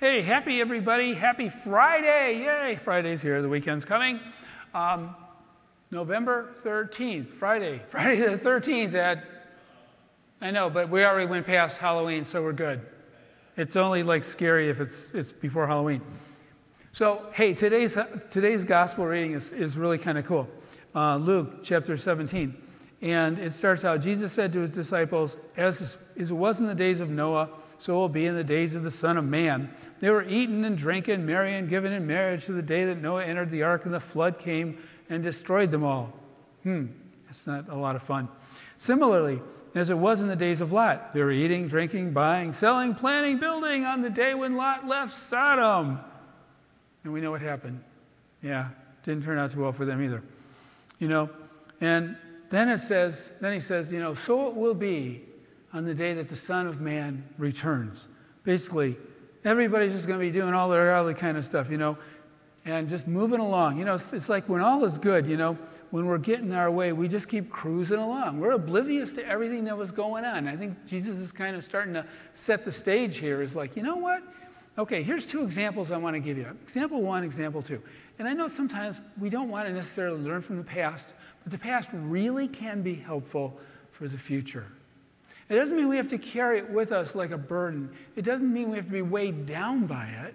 Hey, happy everybody. Happy Friday. Yay, Friday's here. The weekend's coming. Um, November 13th, Friday. Friday the 13th at, I know, but we already went past Halloween, so we're good. It's only like scary if it's, it's before Halloween. So, hey, today's, today's gospel reading is, is really kind of cool. Uh, Luke chapter 17. And it starts out Jesus said to his disciples, as, as it was in the days of Noah, so will be in the days of the Son of Man. They were eating and drinking, marrying given in marriage to the day that Noah entered the ark and the flood came and destroyed them all. Hmm, that's not a lot of fun. Similarly, as it was in the days of Lot, they were eating, drinking, buying, selling, planning, building on the day when Lot left Sodom. And we know what happened. Yeah, didn't turn out too well for them either. You know, and then it says, then he says, you know, so it will be on the day that the Son of Man returns. Basically, everybody's just going to be doing all their other kind of stuff, you know, and just moving along. You know, it's, it's, like when all is good, you know, when we're getting our way, we just keep cruising along. We're oblivious to everything that was going on. I think Jesus is kind of starting to set the stage here. Is like, you know what? Okay, here's two examples I want to give you. Example one, example two. And I know sometimes we don't want to necessarily learn from the past, but the past really can be helpful for the future. It doesn't mean we have to carry it with us like a burden. It doesn't mean we have to be weighed down by it.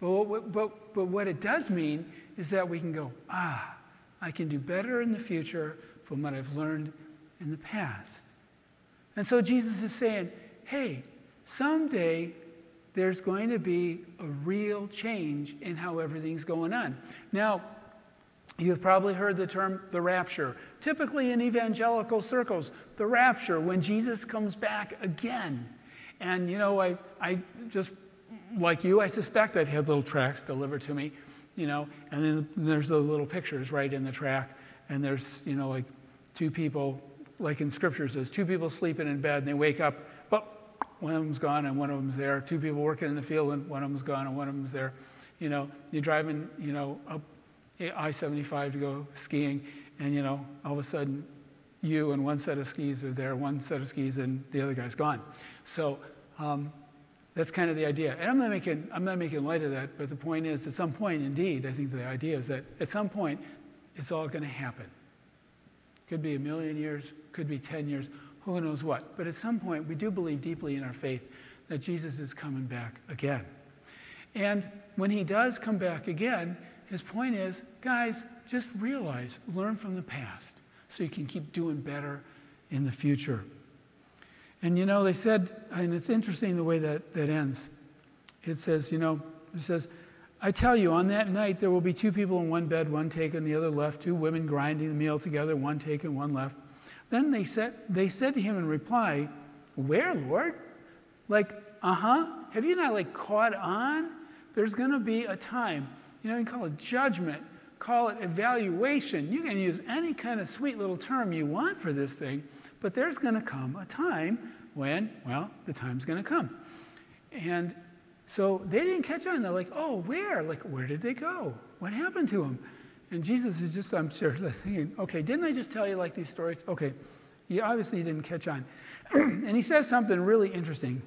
But what, but, but what it does mean is that we can go, ah, I can do better in the future from what I've learned in the past. And so Jesus is saying, hey, someday there's going to be a real change in how everything's going on. Now, you've probably heard the term the rapture. Typically in evangelical circles, the rapture, when Jesus comes back again. And you know, I, I just, like you, I suspect I've had little tracts delivered to me, you know, and then there's the little pictures right in the track, and there's, you know, like two people, like in scripture says, two people sleeping in bed and they wake up, but one of them's gone and one of them's there. Two people working in the field and one of them's gone and one of them's there. You know, you're driving, you know, up I 75 to go skiing, and you know, all of a sudden, you and one set of skis are there, one set of skis, and the other guy's gone. So um, that's kind of the idea. And I'm not making I'm not making light of that, but the point is, at some point, indeed, I think the idea is that at some point, it's all going to happen. Could be a million years, could be 10 years, who knows what. But at some point, we do believe deeply in our faith that Jesus is coming back again. And when he does come back again, his point is, guys, just realize, learn from the past so you can keep doing better in the future. And you know, they said, and it's interesting the way that that ends. It says, you know, it says, I tell you, on that night there will be two people in one bed, one taken, the other left, two women grinding the meal together, one taken, one left. Then they said, they said to him in reply, Where, Lord? Like, uh huh. Have you not like caught on? There's going to be a time, you know, you call it judgment call it evaluation. You can use any kind of sweet little term you want for this thing, but there's going to come a time when, well, the time's going to come. And so they didn't catch on. They're like, oh, where? Like, where did they go? What happened to them? And Jesus is just, I'm sure, thinking, okay, didn't I just tell you like these stories? Okay, you obviously didn't catch on. and he says something really interesting.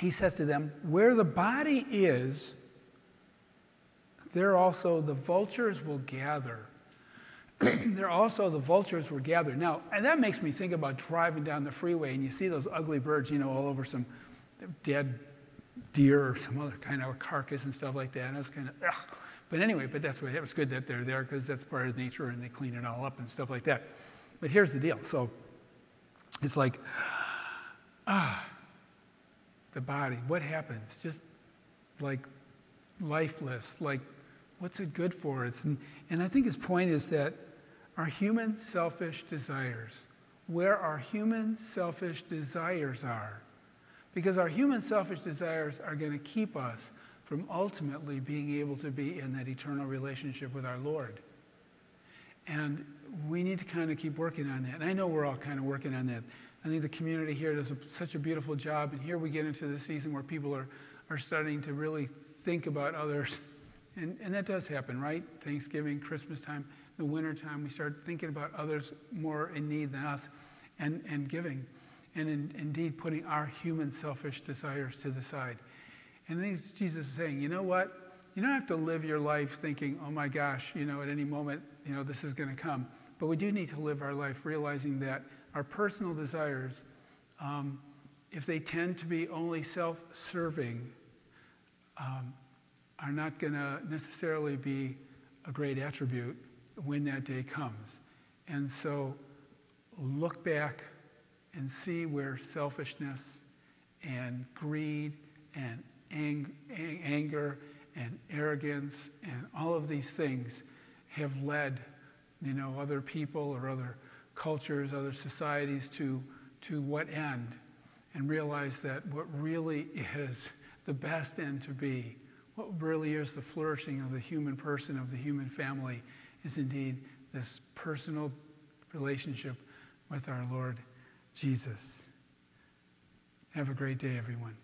He says to them, where the body is, there also the vultures will gather. there also the vultures will gather. Now, and that makes me think about driving down the freeway and you see those ugly birds, you know, all over some dead deer or some other kind of a carcass and stuff like that. And it's kind of, ugh. But anyway, but that's what it's good that they're there because that's part of nature and they clean it all up and stuff like that. But here's the deal. So it's like, ah, the body, what happens? Just like lifeless, like what's it good for? It's, and, and I think his point is that our human selfish desires, where our human selfish desires are, because our human selfish desires are going to keep us from ultimately being able to be in that eternal relationship with our Lord. And we need to kind of keep working on that. And I know we're all kind of working on that. I think the community here does a, such a beautiful job. And here we get into the season where people are, are starting to really think about others and, and that does happen, right? Thanksgiving, Christmas time, the winter time, we start thinking about others more in need than us and, and giving. And in, indeed, putting our human selfish desires to the side. And Jesus is saying, you know what? You don't have to live your life thinking, oh my gosh, you know, at any moment, you know, this is going to come. But we do need to live our life realizing that our personal desires, um, if they tend to be only self serving, um, are not going to necessarily be a great attribute when that day comes. And so look back and see where selfishness and greed and ang- anger and arrogance and all of these things have led you know other people or other cultures other societies to to what end and realize that what really is the best end to be what really is the flourishing of the human person of the human family is indeed this personal relationship with our Lord Jesus. Have a great day, everyone.